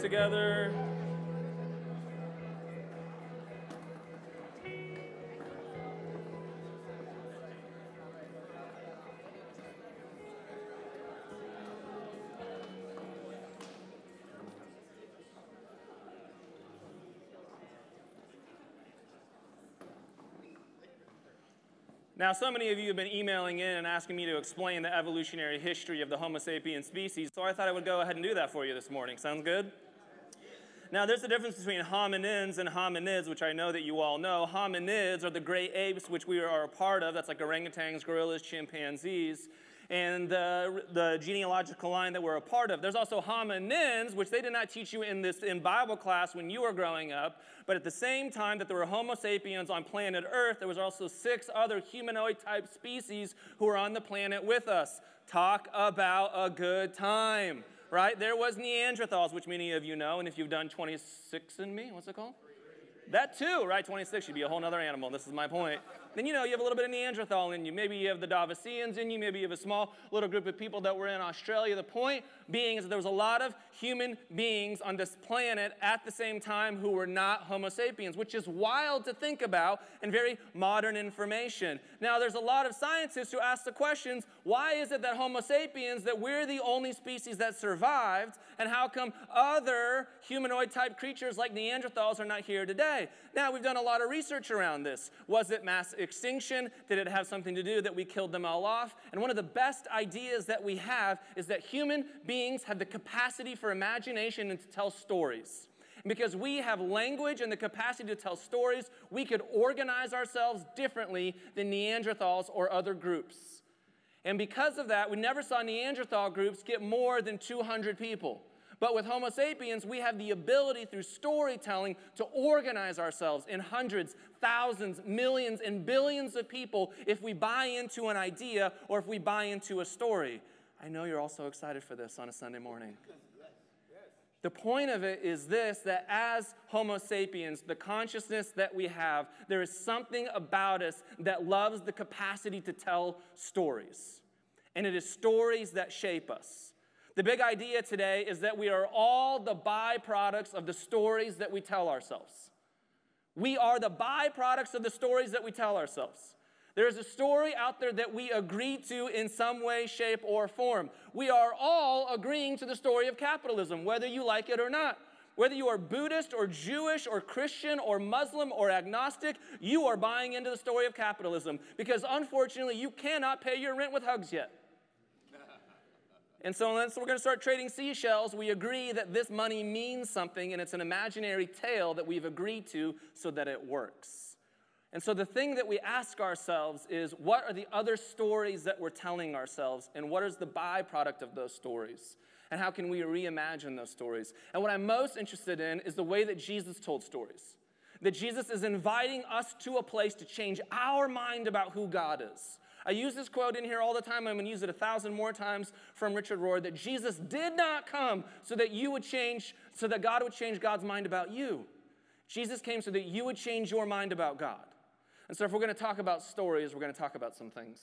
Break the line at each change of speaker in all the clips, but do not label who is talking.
together. Now, so many of you have been emailing in and asking me to explain the evolutionary history of the Homo sapiens species, so I thought I would go ahead and do that for you this morning. Sounds good? Now, there's a difference between hominins and hominids, which I know that you all know. Hominids are the great apes, which we are a part of. That's like orangutans, gorillas, chimpanzees and the, the genealogical line that we're a part of. There's also hominins, which they did not teach you in this in Bible class when you were growing up. But at the same time that there were Homo sapiens on planet Earth, there was also six other humanoid type species who were on the planet with us. Talk about a good time, right? There was Neanderthals, which many of you know, and if you've done 26andMe, what's it called? That too, right? 26 should be a whole other animal. This is my point. Then you know you have a little bit of Neanderthal in you. Maybe you have the Davosians in you. Maybe you have a small little group of people that were in Australia. The point being is there was a lot of human beings on this planet at the same time who were not Homo sapiens, which is wild to think about and very modern information. Now, there's a lot of scientists who ask the questions why is it that Homo sapiens, that we're the only species that survived, and how come other humanoid type creatures like Neanderthals are not here today? Now, we've done a lot of research around this. Was it mass extinction? Did it have something to do that we killed them all off? And one of the best ideas that we have is that human beings have the capacity for imagination and to tell stories. Because we have language and the capacity to tell stories, we could organize ourselves differently than Neanderthals or other groups. And because of that, we never saw Neanderthal groups get more than 200 people. But with Homo sapiens, we have the ability through storytelling to organize ourselves in hundreds, thousands, millions, and billions of people if we buy into an idea or if we buy into a story. I know you're all so excited for this on a Sunday morning. The point of it is this that as Homo sapiens, the consciousness that we have, there is something about us that loves the capacity to tell stories. And it is stories that shape us. The big idea today is that we are all the byproducts of the stories that we tell ourselves. We are the byproducts of the stories that we tell ourselves. There's a story out there that we agree to in some way, shape, or form. We are all agreeing to the story of capitalism, whether you like it or not. Whether you are Buddhist or Jewish or Christian or Muslim or agnostic, you are buying into the story of capitalism because unfortunately you cannot pay your rent with hugs yet. And so, unless we're going to start trading seashells, we agree that this money means something and it's an imaginary tale that we've agreed to so that it works. And so, the thing that we ask ourselves is what are the other stories that we're telling ourselves, and what is the byproduct of those stories? And how can we reimagine those stories? And what I'm most interested in is the way that Jesus told stories. That Jesus is inviting us to a place to change our mind about who God is I use this quote in here all the time. I'm going to use it a thousand more times from Richard Rohr that Jesus did not come so that you would change, so that God would change God's mind about you. Jesus came so that you would change your mind about God. And so, if we're going to talk about stories, we're going to talk about some things.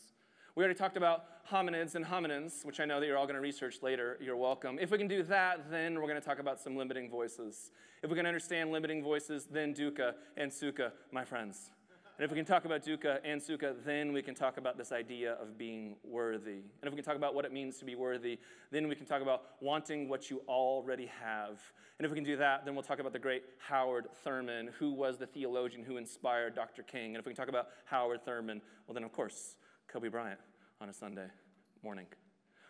We already talked about hominids and hominins, which I know that you're all going to research later. You're welcome. If we can do that, then we're going to talk about some limiting voices. If we can understand limiting voices, then dukkha and sukha, my friends. And if we can talk about dukkha and sukha, then we can talk about this idea of being worthy. And if we can talk about what it means to be worthy, then we can talk about wanting what you already have. And if we can do that, then we'll talk about the great Howard Thurman, who was the theologian who inspired Dr. King. And if we can talk about Howard Thurman, well, then of course, Kobe Bryant on a Sunday morning.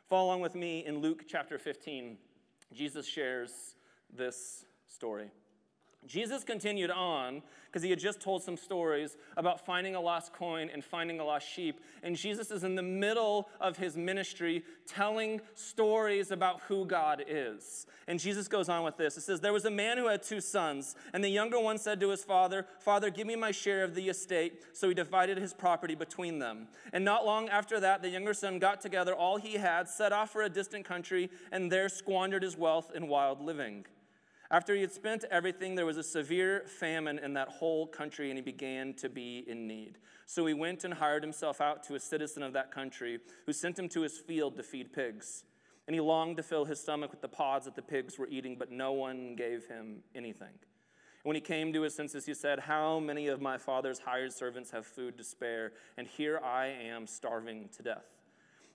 Follow along with me in Luke chapter 15. Jesus shares this story. Jesus continued on because he had just told some stories about finding a lost coin and finding a lost sheep. And Jesus is in the middle of his ministry telling stories about who God is. And Jesus goes on with this. It says, There was a man who had two sons, and the younger one said to his father, Father, give me my share of the estate. So he divided his property between them. And not long after that, the younger son got together all he had, set off for a distant country, and there squandered his wealth in wild living. After he had spent everything, there was a severe famine in that whole country, and he began to be in need. So he went and hired himself out to a citizen of that country, who sent him to his field to feed pigs. And he longed to fill his stomach with the pods that the pigs were eating, but no one gave him anything. And when he came to his senses, he said, How many of my father's hired servants have food to spare? And here I am starving to death.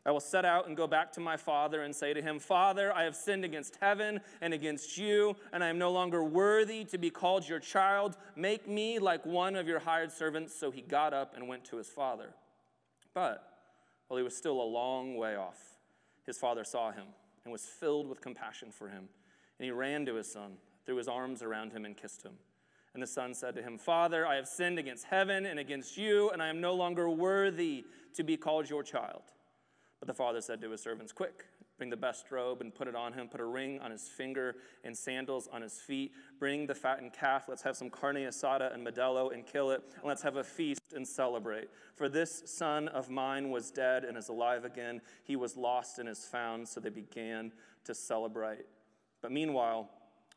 I will set out and go back to my father and say to him, Father, I have sinned against heaven and against you, and I am no longer worthy to be called your child. Make me like one of your hired servants. So he got up and went to his father. But while he was still a long way off, his father saw him and was filled with compassion for him. And he ran to his son, threw his arms around him, and kissed him. And the son said to him, Father, I have sinned against heaven and against you, and I am no longer worthy to be called your child. But the father said to his servants, Quick, bring the best robe and put it on him. Put a ring on his finger and sandals on his feet. Bring the fattened calf. Let's have some carne asada and Modelo and kill it. And let's have a feast and celebrate. For this son of mine was dead and is alive again. He was lost and is found. So they began to celebrate. But meanwhile,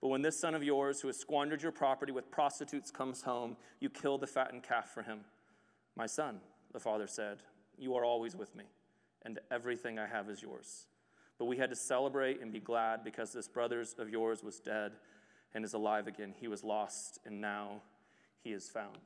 But when this son of yours, who has squandered your property with prostitutes, comes home, you kill the fattened calf for him. My son, the father said, You are always with me, and everything I have is yours. But we had to celebrate and be glad because this brother of yours was dead and is alive again. He was lost, and now he is found.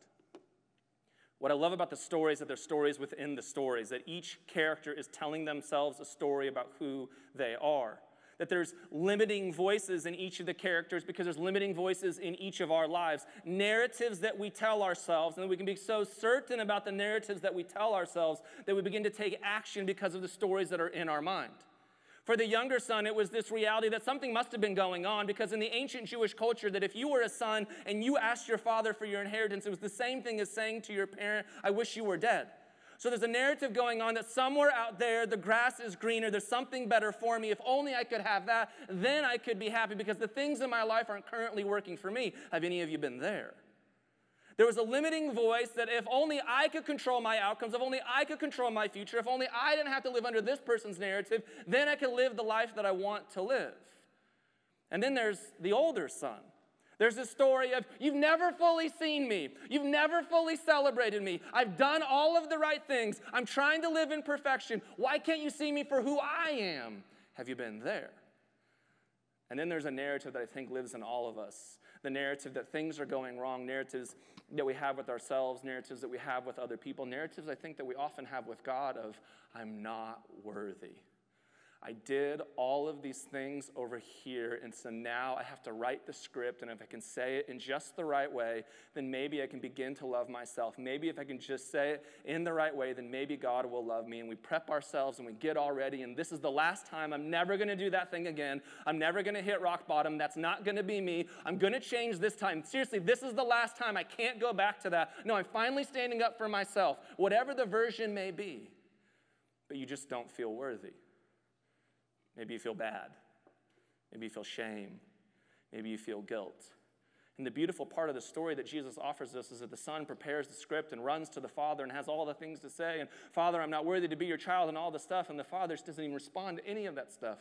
What I love about the stories that they're stories within the stories, that each character is telling themselves a story about who they are that there's limiting voices in each of the characters because there's limiting voices in each of our lives. Narratives that we tell ourselves, and we can be so certain about the narratives that we tell ourselves that we begin to take action because of the stories that are in our mind. For the younger son, it was this reality that something must have been going on because in the ancient Jewish culture, that if you were a son and you asked your father for your inheritance, it was the same thing as saying to your parent, I wish you were dead. So there's a narrative going on that somewhere out there the grass is greener, there's something better for me. If only I could have that, then I could be happy because the things in my life aren't currently working for me. Have any of you been there? There was a limiting voice that if only I could control my outcomes, if only I could control my future, if only I didn't have to live under this person's narrative, then I could live the life that I want to live. And then there's the older son there's a story of, you've never fully seen me. You've never fully celebrated me. I've done all of the right things. I'm trying to live in perfection. Why can't you see me for who I am? Have you been there? And then there's a narrative that I think lives in all of us the narrative that things are going wrong, narratives that we have with ourselves, narratives that we have with other people, narratives I think that we often have with God of, I'm not worthy. I did all of these things over here, and so now I have to write the script, and if I can say it in just the right way, then maybe I can begin to love myself. Maybe if I can just say it in the right way, then maybe God will love me. And we prep ourselves and we get all ready, and this is the last time. I'm never gonna do that thing again. I'm never gonna hit rock bottom. That's not gonna be me. I'm gonna change this time. Seriously, this is the last time. I can't go back to that. No, I'm finally standing up for myself, whatever the version may be. But you just don't feel worthy. Maybe you feel bad. Maybe you feel shame. Maybe you feel guilt. And the beautiful part of the story that Jesus offers us is that the son prepares the script and runs to the father and has all the things to say. And Father, I'm not worthy to be your child and all the stuff. And the father doesn't even respond to any of that stuff.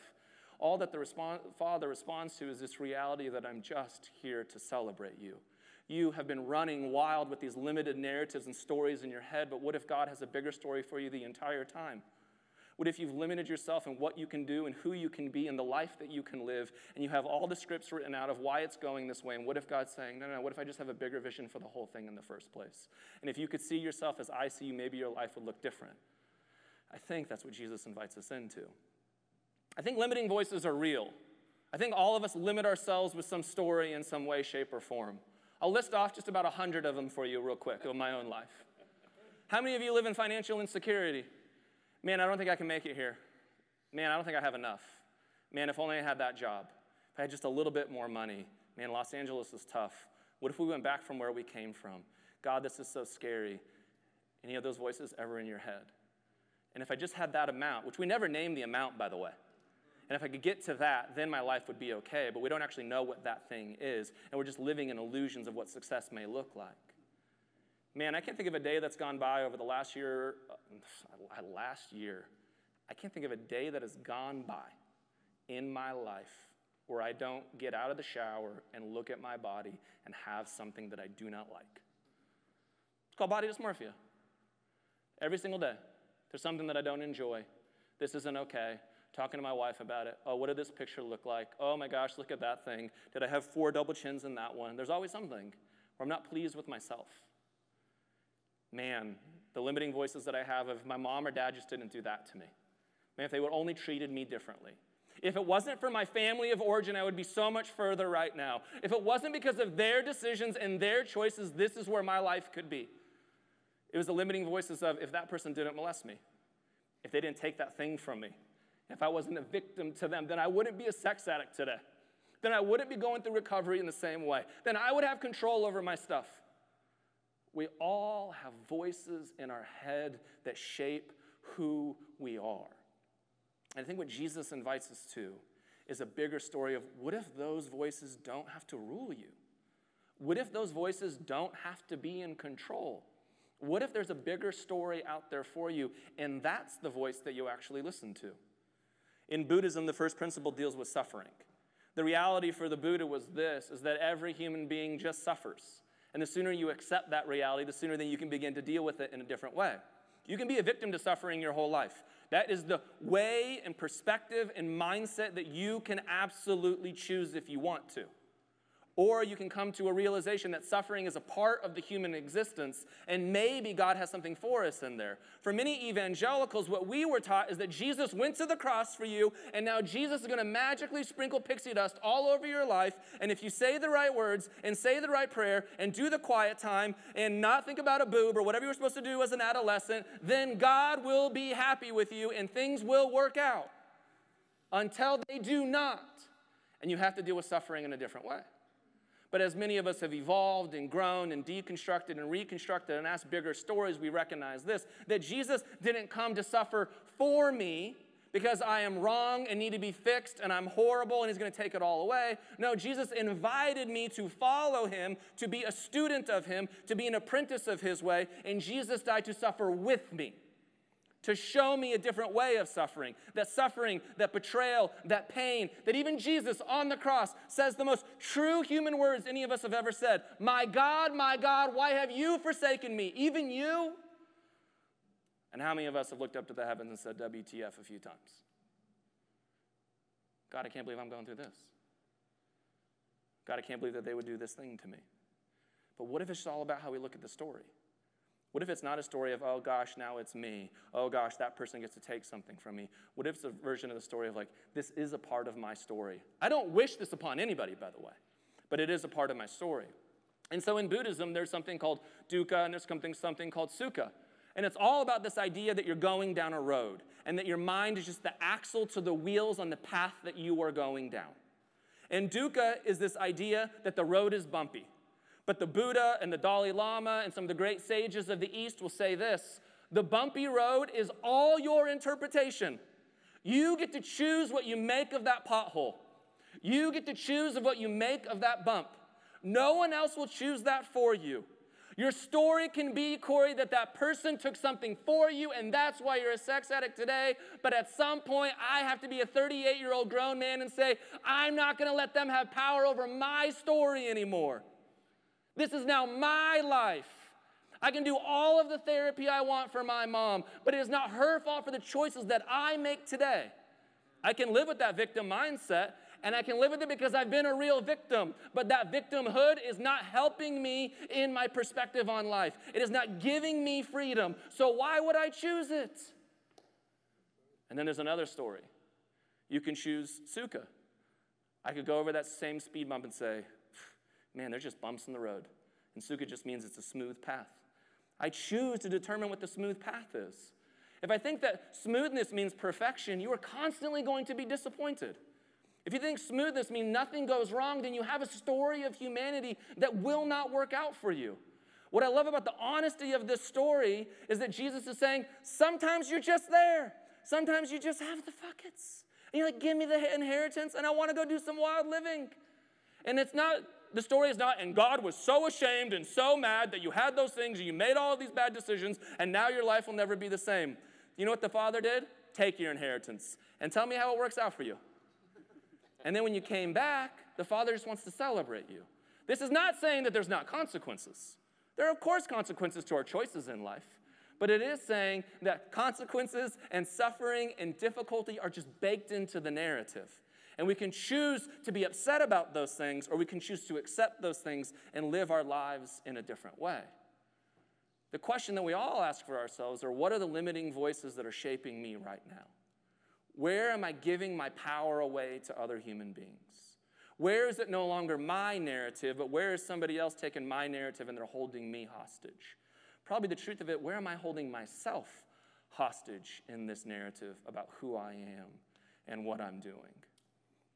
All that the respond, father responds to is this reality that I'm just here to celebrate you. You have been running wild with these limited narratives and stories in your head, but what if God has a bigger story for you the entire time? What if you've limited yourself in what you can do and who you can be and the life that you can live, and you have all the scripts written out of why it's going this way? And what if God's saying, no, no, no, what if I just have a bigger vision for the whole thing in the first place? And if you could see yourself as I see you, maybe your life would look different. I think that's what Jesus invites us into. I think limiting voices are real. I think all of us limit ourselves with some story in some way, shape, or form. I'll list off just about a hundred of them for you, real quick, of my own life. How many of you live in financial insecurity? Man, I don't think I can make it here. Man, I don't think I have enough. Man, if only I had that job. If I had just a little bit more money. Man, Los Angeles is tough. What if we went back from where we came from? God, this is so scary. Any of those voices ever in your head? And if I just had that amount, which we never name the amount, by the way. And if I could get to that, then my life would be okay. But we don't actually know what that thing is. And we're just living in illusions of what success may look like. Man, I can't think of a day that's gone by over the last year, uh, last year. I can't think of a day that has gone by in my life where I don't get out of the shower and look at my body and have something that I do not like. It's called body dysmorphia. Every single day, there's something that I don't enjoy. This isn't okay talking to my wife about it. Oh, what did this picture look like? Oh my gosh, look at that thing. Did I have four double chins in that one? There's always something where I'm not pleased with myself. Man, the limiting voices that I have of my mom or dad just didn't do that to me. Man, if they would only treated me differently. If it wasn't for my family of origin, I would be so much further right now. If it wasn't because of their decisions and their choices, this is where my life could be. It was the limiting voices of if that person didn't molest me, if they didn't take that thing from me, if I wasn't a victim to them, then I wouldn't be a sex addict today. Then I wouldn't be going through recovery in the same way. Then I would have control over my stuff. We all have voices in our head that shape who we are. And I think what Jesus invites us to is a bigger story of what if those voices don't have to rule you? What if those voices don't have to be in control? What if there's a bigger story out there for you and that's the voice that you actually listen to? In Buddhism, the first principle deals with suffering. The reality for the Buddha was this is that every human being just suffers. And the sooner you accept that reality, the sooner then you can begin to deal with it in a different way. You can be a victim to suffering your whole life. That is the way and perspective and mindset that you can absolutely choose if you want to. Or you can come to a realization that suffering is a part of the human existence, and maybe God has something for us in there. For many evangelicals, what we were taught is that Jesus went to the cross for you, and now Jesus is going to magically sprinkle pixie dust all over your life. And if you say the right words, and say the right prayer, and do the quiet time, and not think about a boob or whatever you're supposed to do as an adolescent, then God will be happy with you, and things will work out. Until they do not. And you have to deal with suffering in a different way. But as many of us have evolved and grown and deconstructed and reconstructed and asked bigger stories, we recognize this that Jesus didn't come to suffer for me because I am wrong and need to be fixed and I'm horrible and he's going to take it all away. No, Jesus invited me to follow him, to be a student of him, to be an apprentice of his way, and Jesus died to suffer with me to show me a different way of suffering. That suffering, that betrayal, that pain, that even Jesus on the cross says the most true human words any of us have ever said My God, my God, why have you forsaken me? Even you? And how many of us have looked up to the heavens and said WTF a few times? God, I can't believe I'm going through this. God, I can't believe that they would do this thing to me. But what if it's all about how we look at the story? What if it's not a story of, oh gosh, now it's me? Oh gosh, that person gets to take something from me? What if it's a version of the story of, like, this is a part of my story? I don't wish this upon anybody, by the way, but it is a part of my story. And so in Buddhism, there's something called dukkha and there's something, something called sukha. And it's all about this idea that you're going down a road and that your mind is just the axle to the wheels on the path that you are going down. And dukkha is this idea that the road is bumpy. But the Buddha and the Dalai Lama and some of the great sages of the East will say this the bumpy road is all your interpretation. You get to choose what you make of that pothole. You get to choose of what you make of that bump. No one else will choose that for you. Your story can be, Corey, that that person took something for you and that's why you're a sex addict today. But at some point, I have to be a 38 year old grown man and say, I'm not going to let them have power over my story anymore. This is now my life. I can do all of the therapy I want for my mom, but it is not her fault for the choices that I make today. I can live with that victim mindset and I can live with it because I've been a real victim. But that victimhood is not helping me in my perspective on life. It is not giving me freedom. So why would I choose it? And then there's another story. You can choose sukha. I could go over that same speed bump and say, man, there's just bumps in the road. And sukha just means it's a smooth path. I choose to determine what the smooth path is. If I think that smoothness means perfection, you are constantly going to be disappointed. If you think smoothness means nothing goes wrong, then you have a story of humanity that will not work out for you. What I love about the honesty of this story is that Jesus is saying, sometimes you're just there. Sometimes you just have the buckets. And you're like, give me the inheritance, and I want to go do some wild living. And it's not, the story is not, and God was so ashamed and so mad that you had those things and you made all of these bad decisions, and now your life will never be the same. You know what the father did? Take your inheritance and tell me how it works out for you. And then when you came back, the father just wants to celebrate you. This is not saying that there's not consequences. There are, of course, consequences to our choices in life. But it is saying that consequences and suffering and difficulty are just baked into the narrative. And we can choose to be upset about those things, or we can choose to accept those things and live our lives in a different way. The question that we all ask for ourselves are what are the limiting voices that are shaping me right now? Where am I giving my power away to other human beings? Where is it no longer my narrative, but where is somebody else taking my narrative and they're holding me hostage? Probably the truth of it, where am I holding myself hostage in this narrative about who I am and what I'm doing?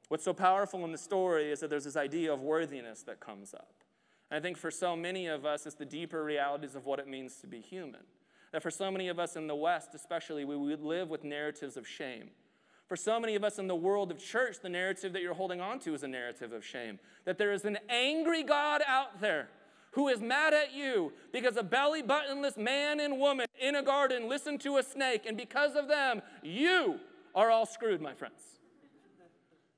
What's so powerful in the story is that there's this idea of worthiness that comes up. And I think for so many of us, it's the deeper realities of what it means to be human. That for so many of us in the West, especially, we would live with narratives of shame. For so many of us in the world of church, the narrative that you're holding on to is a narrative of shame. That there is an angry God out there who is mad at you because a belly buttonless man and woman in a garden listened to a snake, and because of them, you are all screwed, my friends.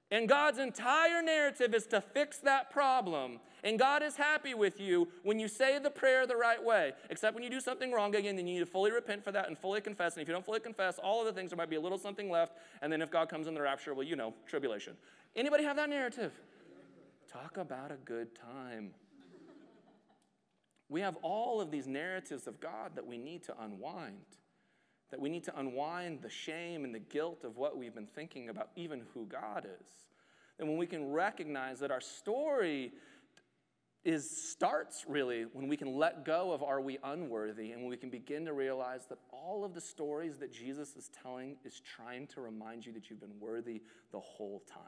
And God's entire narrative is to fix that problem. And God is happy with you when you say the prayer the right way. Except when you do something wrong again, then you need to fully repent for that and fully confess. And if you don't fully confess all of the things, there might be a little something left. And then if God comes in the rapture, well, you know, tribulation. Anybody have that narrative? Talk about a good time. We have all of these narratives of God that we need to unwind. That we need to unwind the shame and the guilt of what we've been thinking about, even who God is. And when we can recognize that our story is starts really when we can let go of are we unworthy and when we can begin to realize that all of the stories that Jesus is telling is trying to remind you that you've been worthy the whole time.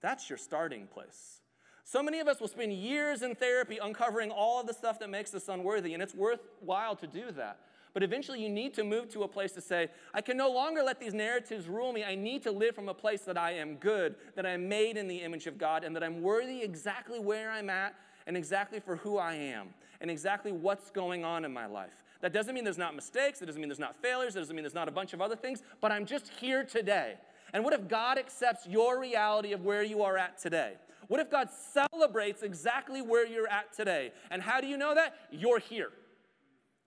That's your starting place. So many of us will spend years in therapy uncovering all of the stuff that makes us unworthy, and it's worthwhile to do that. But eventually, you need to move to a place to say, I can no longer let these narratives rule me. I need to live from a place that I am good, that I'm made in the image of God, and that I'm worthy exactly where I'm at, and exactly for who I am, and exactly what's going on in my life. That doesn't mean there's not mistakes, that doesn't mean there's not failures, that doesn't mean there's not a bunch of other things, but I'm just here today. And what if God accepts your reality of where you are at today? What if God celebrates exactly where you're at today? And how do you know that? You're here.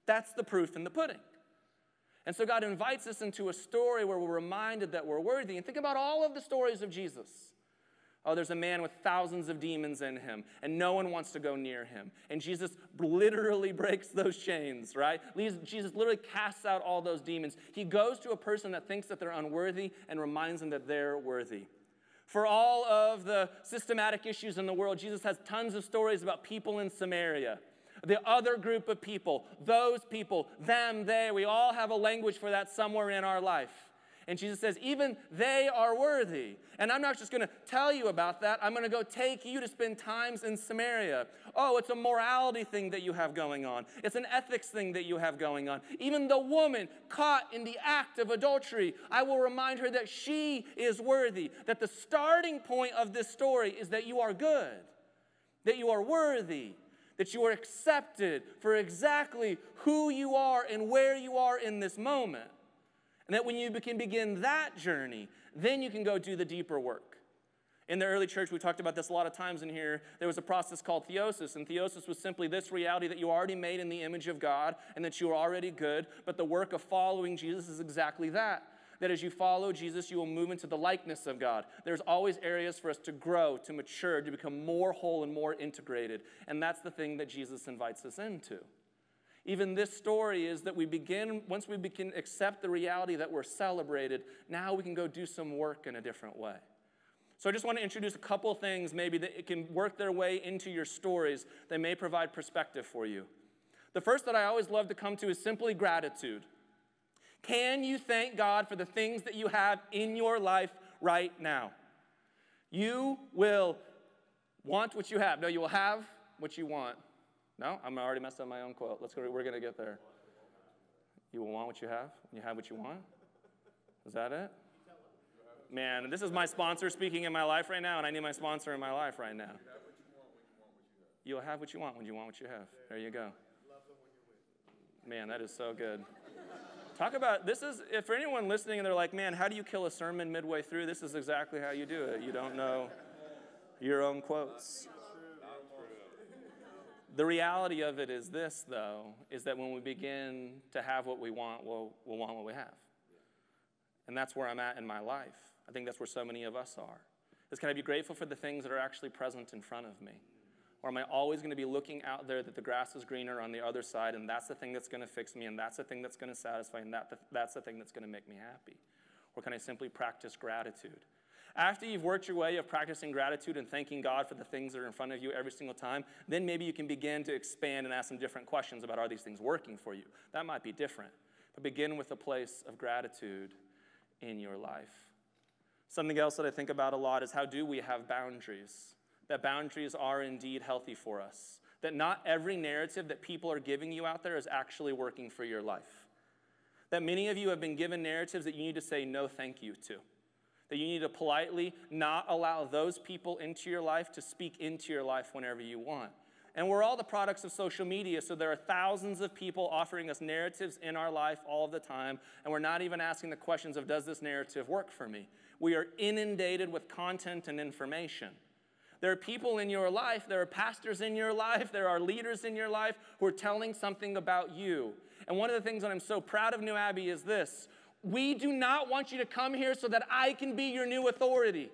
That's the proof in the pudding. And so God invites us into a story where we're reminded that we're worthy. And think about all of the stories of Jesus. Oh, there's a man with thousands of demons in him, and no one wants to go near him. And Jesus literally breaks those chains, right? Jesus literally casts out all those demons. He goes to a person that thinks that they're unworthy and reminds them that they're worthy. For all of the systematic issues in the world, Jesus has tons of stories about people in Samaria the other group of people, those people, them, they. We all have a language for that somewhere in our life. And Jesus says, even they are worthy. And I'm not just going to tell you about that. I'm going to go take you to spend times in Samaria. Oh, it's a morality thing that you have going on. It's an ethics thing that you have going on. Even the woman caught in the act of adultery, I will remind her that she is worthy. That the starting point of this story is that you are good, that you are worthy, that you are accepted for exactly who you are and where you are in this moment. And that when you can begin that journey, then you can go do the deeper work. In the early church, we talked about this a lot of times in here. There was a process called theosis, and theosis was simply this reality that you already made in the image of God and that you are already good. But the work of following Jesus is exactly that that as you follow Jesus, you will move into the likeness of God. There's always areas for us to grow, to mature, to become more whole and more integrated. And that's the thing that Jesus invites us into. Even this story is that we begin, once we begin accept the reality that we're celebrated, now we can go do some work in a different way. So I just want to introduce a couple things maybe that can work their way into your stories that may provide perspective for you. The first that I always love to come to is simply gratitude. Can you thank God for the things that you have in your life right now? You will want what you have. No, you will have what you want. No, I'm already messed up my own quote. Let's go. We're to get there. You will want what you have. You have what you want. Is that it? Man, this is my sponsor speaking in my life right now, and I need my sponsor in my life right now. You'll have what you want when you want what you have. There you go. Man, that is so good. Talk about this is if for anyone listening and they're like, man, how do you kill a sermon midway through? This is exactly how you do it. You don't know your own quotes. The reality of it is this, though, is that when we begin to have what we want, we'll, we'll want what we have. And that's where I'm at in my life. I think that's where so many of us are. Is can I be grateful for the things that are actually present in front of me? Or am I always going to be looking out there that the grass is greener on the other side and that's the thing that's going to fix me and that's the thing that's going to satisfy and that, that's the thing that's going to make me happy? Or can I simply practice gratitude? After you've worked your way of practicing gratitude and thanking God for the things that are in front of you every single time, then maybe you can begin to expand and ask some different questions about are these things working for you? That might be different. But begin with a place of gratitude in your life. Something else that I think about a lot is how do we have boundaries? That boundaries are indeed healthy for us. That not every narrative that people are giving you out there is actually working for your life. That many of you have been given narratives that you need to say no thank you to. That you need to politely not allow those people into your life to speak into your life whenever you want. And we're all the products of social media, so there are thousands of people offering us narratives in our life all the time, and we're not even asking the questions of does this narrative work for me? We are inundated with content and information. There are people in your life, there are pastors in your life, there are leaders in your life who are telling something about you. And one of the things that I'm so proud of New Abbey is this we do not want you to come here so that I can be your new authority.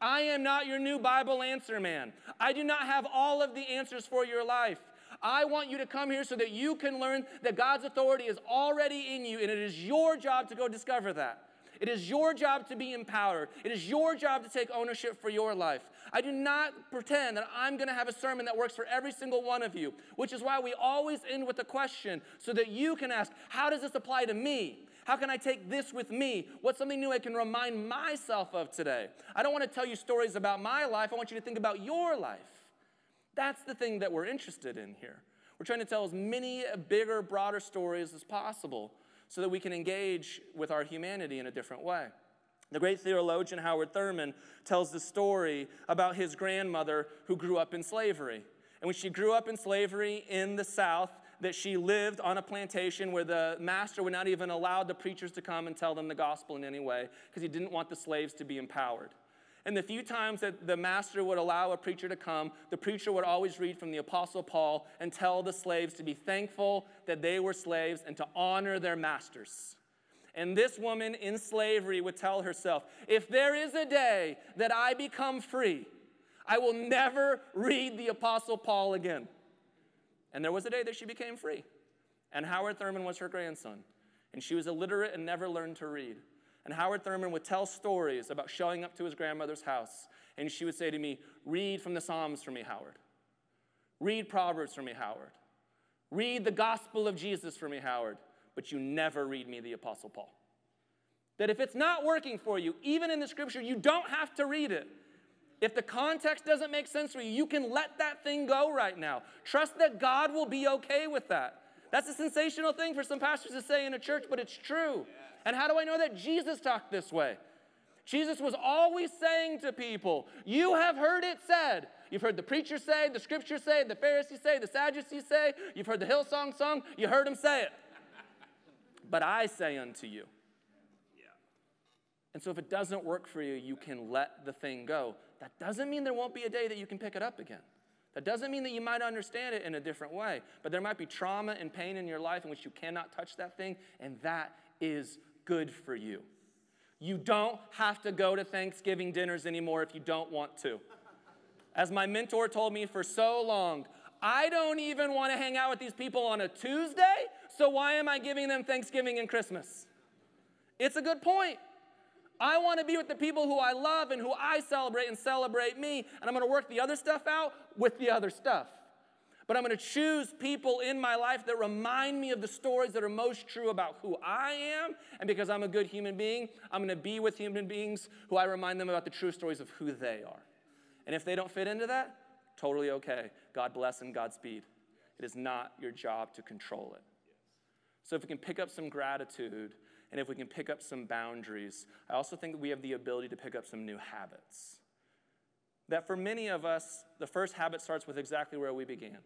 I am not your new Bible answer man. I do not have all of the answers for your life. I want you to come here so that you can learn that God's authority is already in you, and it is your job to go discover that. It is your job to be empowered. It is your job to take ownership for your life. I do not pretend that I'm going to have a sermon that works for every single one of you, which is why we always end with a question so that you can ask, How does this apply to me? How can I take this with me? What's something new I can remind myself of today? I don't want to tell you stories about my life. I want you to think about your life. That's the thing that we're interested in here. We're trying to tell as many bigger, broader stories as possible so that we can engage with our humanity in a different way. The great theologian Howard Thurman tells the story about his grandmother who grew up in slavery. And when she grew up in slavery in the South, that she lived on a plantation where the master would not even allow the preachers to come and tell them the gospel in any way because he didn't want the slaves to be empowered. And the few times that the master would allow a preacher to come, the preacher would always read from the Apostle Paul and tell the slaves to be thankful that they were slaves and to honor their masters. And this woman in slavery would tell herself, if there is a day that I become free, I will never read the Apostle Paul again. And there was a day that she became free. And Howard Thurman was her grandson. And she was illiterate and never learned to read. And Howard Thurman would tell stories about showing up to his grandmother's house. And she would say to me, Read from the Psalms for me, Howard. Read Proverbs for me, Howard. Read the gospel of Jesus for me, Howard. But you never read me the Apostle Paul. That if it's not working for you, even in the scripture, you don't have to read it. If the context doesn't make sense for you, you can let that thing go right now. Trust that God will be okay with that. That's a sensational thing for some pastors to say in a church, but it's true. And how do I know that Jesus talked this way? Jesus was always saying to people, You have heard it said. You've heard the preacher say, the scripture say, the Pharisees say, the Sadducees say, you've heard the Hillsong song, you heard him say it. but I say unto you. Yeah. And so if it doesn't work for you, you can let the thing go. That doesn't mean there won't be a day that you can pick it up again. That doesn't mean that you might understand it in a different way, but there might be trauma and pain in your life in which you cannot touch that thing, and that is good for you. You don't have to go to Thanksgiving dinners anymore if you don't want to. As my mentor told me for so long, I don't even want to hang out with these people on a Tuesday, so why am I giving them Thanksgiving and Christmas? It's a good point. I want to be with the people who I love and who I celebrate and celebrate me, and I'm going to work the other stuff out with the other stuff. But I'm going to choose people in my life that remind me of the stories that are most true about who I am. And because I'm a good human being, I'm going to be with human beings who I remind them about the true stories of who they are. And if they don't fit into that, totally okay. God bless and Godspeed. It is not your job to control it. So if we can pick up some gratitude and if we can pick up some boundaries, I also think that we have the ability to pick up some new habits. That for many of us, the first habit starts with exactly where we began.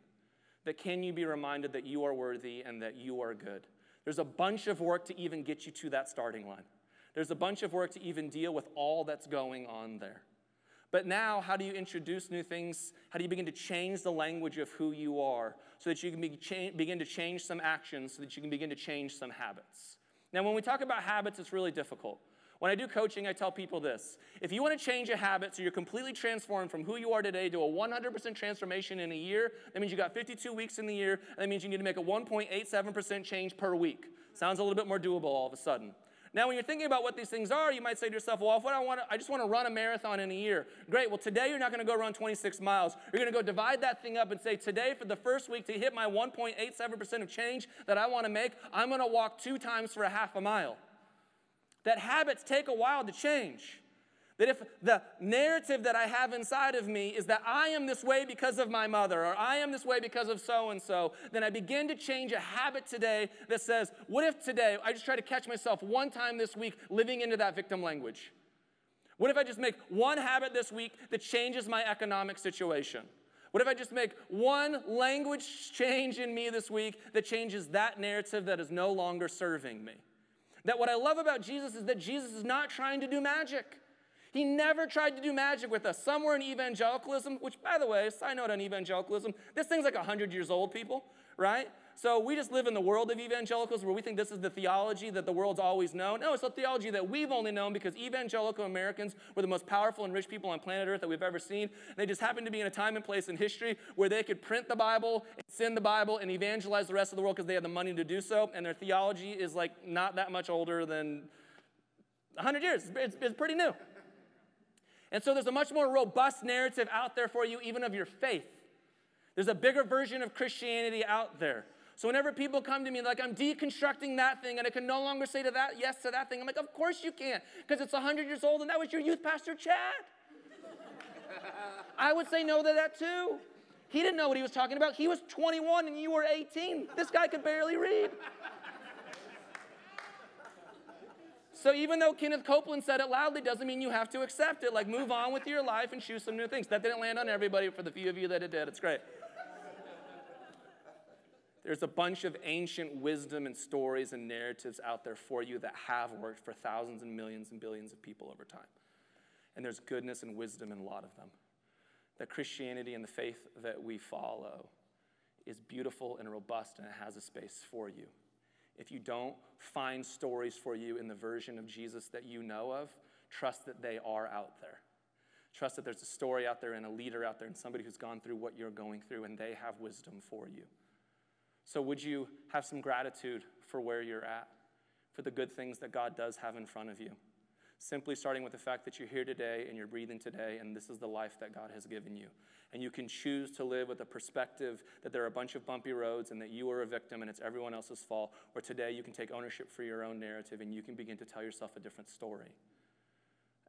That can you be reminded that you are worthy and that you are good? There's a bunch of work to even get you to that starting line. There's a bunch of work to even deal with all that's going on there. But now, how do you introduce new things? How do you begin to change the language of who you are so that you can be cha- begin to change some actions, so that you can begin to change some habits? Now, when we talk about habits, it's really difficult. When I do coaching, I tell people this if you want to change a habit so you're completely transformed from who you are today to a 100% transformation in a year, that means you got 52 weeks in the year, and that means you need to make a 1.87% change per week. Sounds a little bit more doable all of a sudden. Now, when you're thinking about what these things are, you might say to yourself, well, if what I, want to, I just want to run a marathon in a year. Great. Well, today you're not going to go run 26 miles. You're going to go divide that thing up and say, today for the first week to hit my 1.87% of change that I want to make, I'm going to walk two times for a half a mile. That habits take a while to change. That if the narrative that I have inside of me is that I am this way because of my mother, or I am this way because of so and so, then I begin to change a habit today that says, what if today I just try to catch myself one time this week living into that victim language? What if I just make one habit this week that changes my economic situation? What if I just make one language change in me this week that changes that narrative that is no longer serving me? That what I love about Jesus is that Jesus is not trying to do magic. He never tried to do magic with us. Somewhere in evangelicalism, which, by the way, side note on evangelicalism, this thing's like 100 years old, people, right? So we just live in the world of evangelicals where we think this is the theology that the world's always known. No, it's the theology that we've only known because evangelical Americans were the most powerful and rich people on planet Earth that we've ever seen. They just happened to be in a time and place in history where they could print the Bible, send the Bible, and evangelize the rest of the world because they had the money to do so. And their theology is like not that much older than 100 years. It's, it's pretty new. And so there's a much more robust narrative out there for you, even of your faith. There's a bigger version of Christianity out there. So whenever people come to me like I'm deconstructing that thing and I can no longer say to that yes to that thing, I'm like, of course you can't, because it's 100 years old and that was your youth pastor Chad. I would say no to that too. He didn't know what he was talking about. He was 21 and you were 18. This guy could barely read. So even though Kenneth Copeland said it loudly doesn't mean you have to accept it. Like move on with your life and choose some new things. That didn't land on everybody. For the few of you that it did, it's great. There's a bunch of ancient wisdom and stories and narratives out there for you that have worked for thousands and millions and billions of people over time. And there's goodness and wisdom in a lot of them. That Christianity and the faith that we follow is beautiful and robust and it has a space for you if you don't find stories for you in the version of Jesus that you know of, trust that they are out there. Trust that there's a story out there and a leader out there and somebody who's gone through what you're going through and they have wisdom for you. So, would you have some gratitude for where you're at, for the good things that God does have in front of you? Simply starting with the fact that you're here today and you're breathing today, and this is the life that God has given you and you can choose to live with a perspective that there are a bunch of bumpy roads and that you are a victim and it's everyone else's fault, or today you can take ownership for your own narrative and you can begin to tell yourself a different story.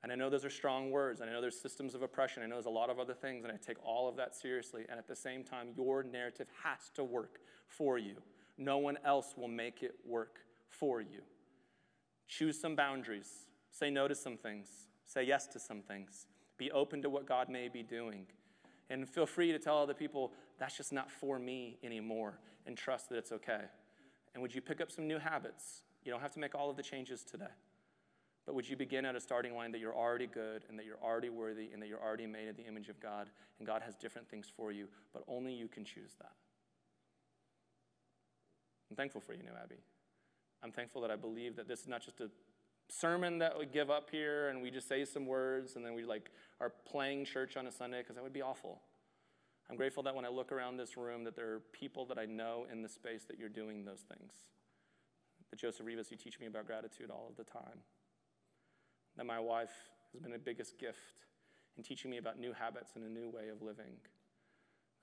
And I know those are strong words, and I know there's systems of oppression, I know there's a lot of other things, and I take all of that seriously. And at the same time, your narrative has to work for you. No one else will make it work for you. Choose some boundaries, say no to some things, say yes to some things, be open to what God may be doing. And feel free to tell other people, that's just not for me anymore, and trust that it's okay. And would you pick up some new habits? You don't have to make all of the changes today. But would you begin at a starting line that you're already good and that you're already worthy and that you're already made in the image of God and God has different things for you, but only you can choose that? I'm thankful for you, New Abbey. I'm thankful that I believe that this is not just a sermon that we give up here and we just say some words and then we like are playing church on a Sunday because that would be awful. I'm grateful that when I look around this room that there are people that I know in the space that you're doing those things. That Joseph Rivas, you teach me about gratitude all of the time. That my wife has been a biggest gift in teaching me about new habits and a new way of living.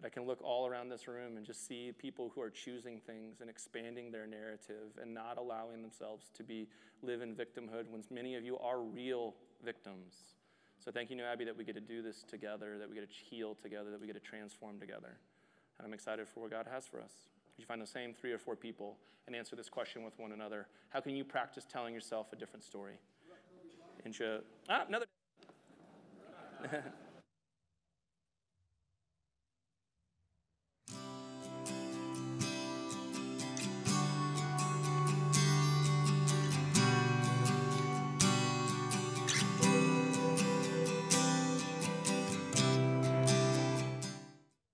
I can look all around this room and just see people who are choosing things and expanding their narrative and not allowing themselves to be live in victimhood when many of you are real victims. So thank you, New Abbey, that we get to do this together, that we get to heal together, that we get to transform together. And I'm excited for what God has for us. you find the same three or four people and answer this question with one another? How can you practice telling yourself a different story? Intro. Ah, another.